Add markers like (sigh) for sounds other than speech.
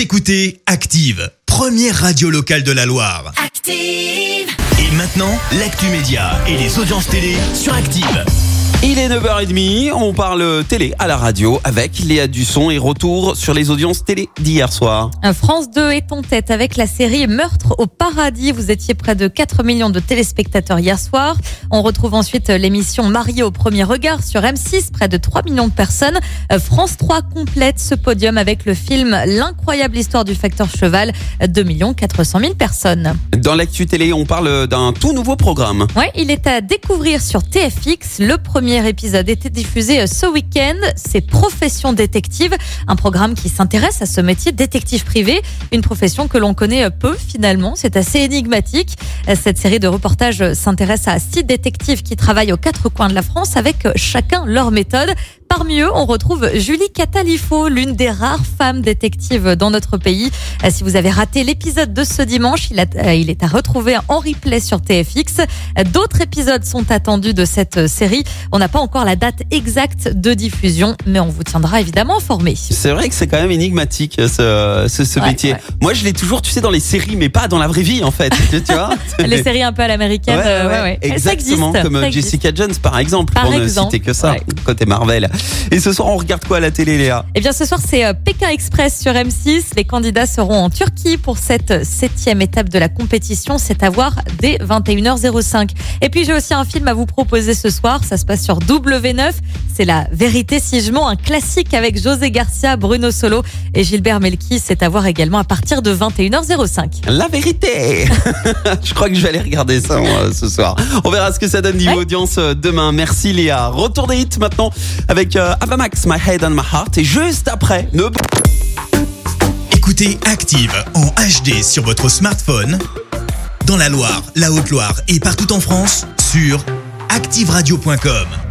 Vous écoutez Active, première radio locale de la Loire. Active. Et maintenant, l'actu média et les audiences télé sur Active. Il est 9h30, on parle télé à la radio avec Léa Dusson et retour sur les audiences télé d'hier soir. France 2 est en tête avec la série Meurtre au paradis. Vous étiez près de 4 millions de téléspectateurs hier soir. On retrouve ensuite l'émission Mariée au premier regard sur M6, près de 3 millions de personnes. France 3 complète ce podium avec le film L'incroyable histoire du facteur cheval, 2 400 000 personnes. Dans l'actu télé, on parle d'un tout nouveau programme. Ouais, il est à découvrir sur TFX. Le premier épisode était diffusé ce week-end. C'est Profession détective, un programme qui s'intéresse à ce métier détective privé, une profession que l'on connaît peu finalement. C'est assez énigmatique. Cette série de reportages s'intéresse à six détectives qui travaillent aux quatre coins de la France avec chacun leur méthode. Parmi eux, on retrouve Julie Catalifo, l'une des rares femmes détectives dans notre pays. Si vous avez raté l'épisode de ce dimanche, il, a, il, est à retrouver en replay sur TFX. D'autres épisodes sont attendus de cette série. On n'a pas encore la date exacte de diffusion, mais on vous tiendra évidemment informé. C'est vrai que c'est quand même énigmatique ce, ce, ce Ouais, métier. ouais. Moi, je l'ai toujours, tu sais, dans les séries, mais pas dans la vraie vie en fait. tu vois (laughs) Les séries un peu à l'américaine, Ouais, euh, ouais. Ça Exactement, existe, comme ça euh, existe. Jessica Jones par exemple, Par pour ne exemple, citer que ça, côté Marvel. Et ce soir, on regarde quoi à la télé, Léa? Eh bien, ce soir, c'est euh, Pékin Express sur M6. Les candidats seront en Turquie pour cette septième étape de la compétition. C'est à voir dès 21h05. Et puis, j'ai aussi un film à vous proposer ce soir. Ça se passe sur W9. C'est La Vérité si je mens, un classique avec José Garcia, Bruno Solo et Gilbert Melki. C'est à voir également à partir de 21h05. La vérité (laughs) Je crois que je vais aller regarder ça moi, ce soir. On verra ce que ça donne niveau Ouais. audience euh, demain. Merci Léa. Retour des hits maintenant avec euh, Avamax, My Head and My Heart. Et juste après, ne... Écoutez Active en HD sur votre smartphone, dans la Loire, la Haute-Loire et partout en France, sur activeradio.com.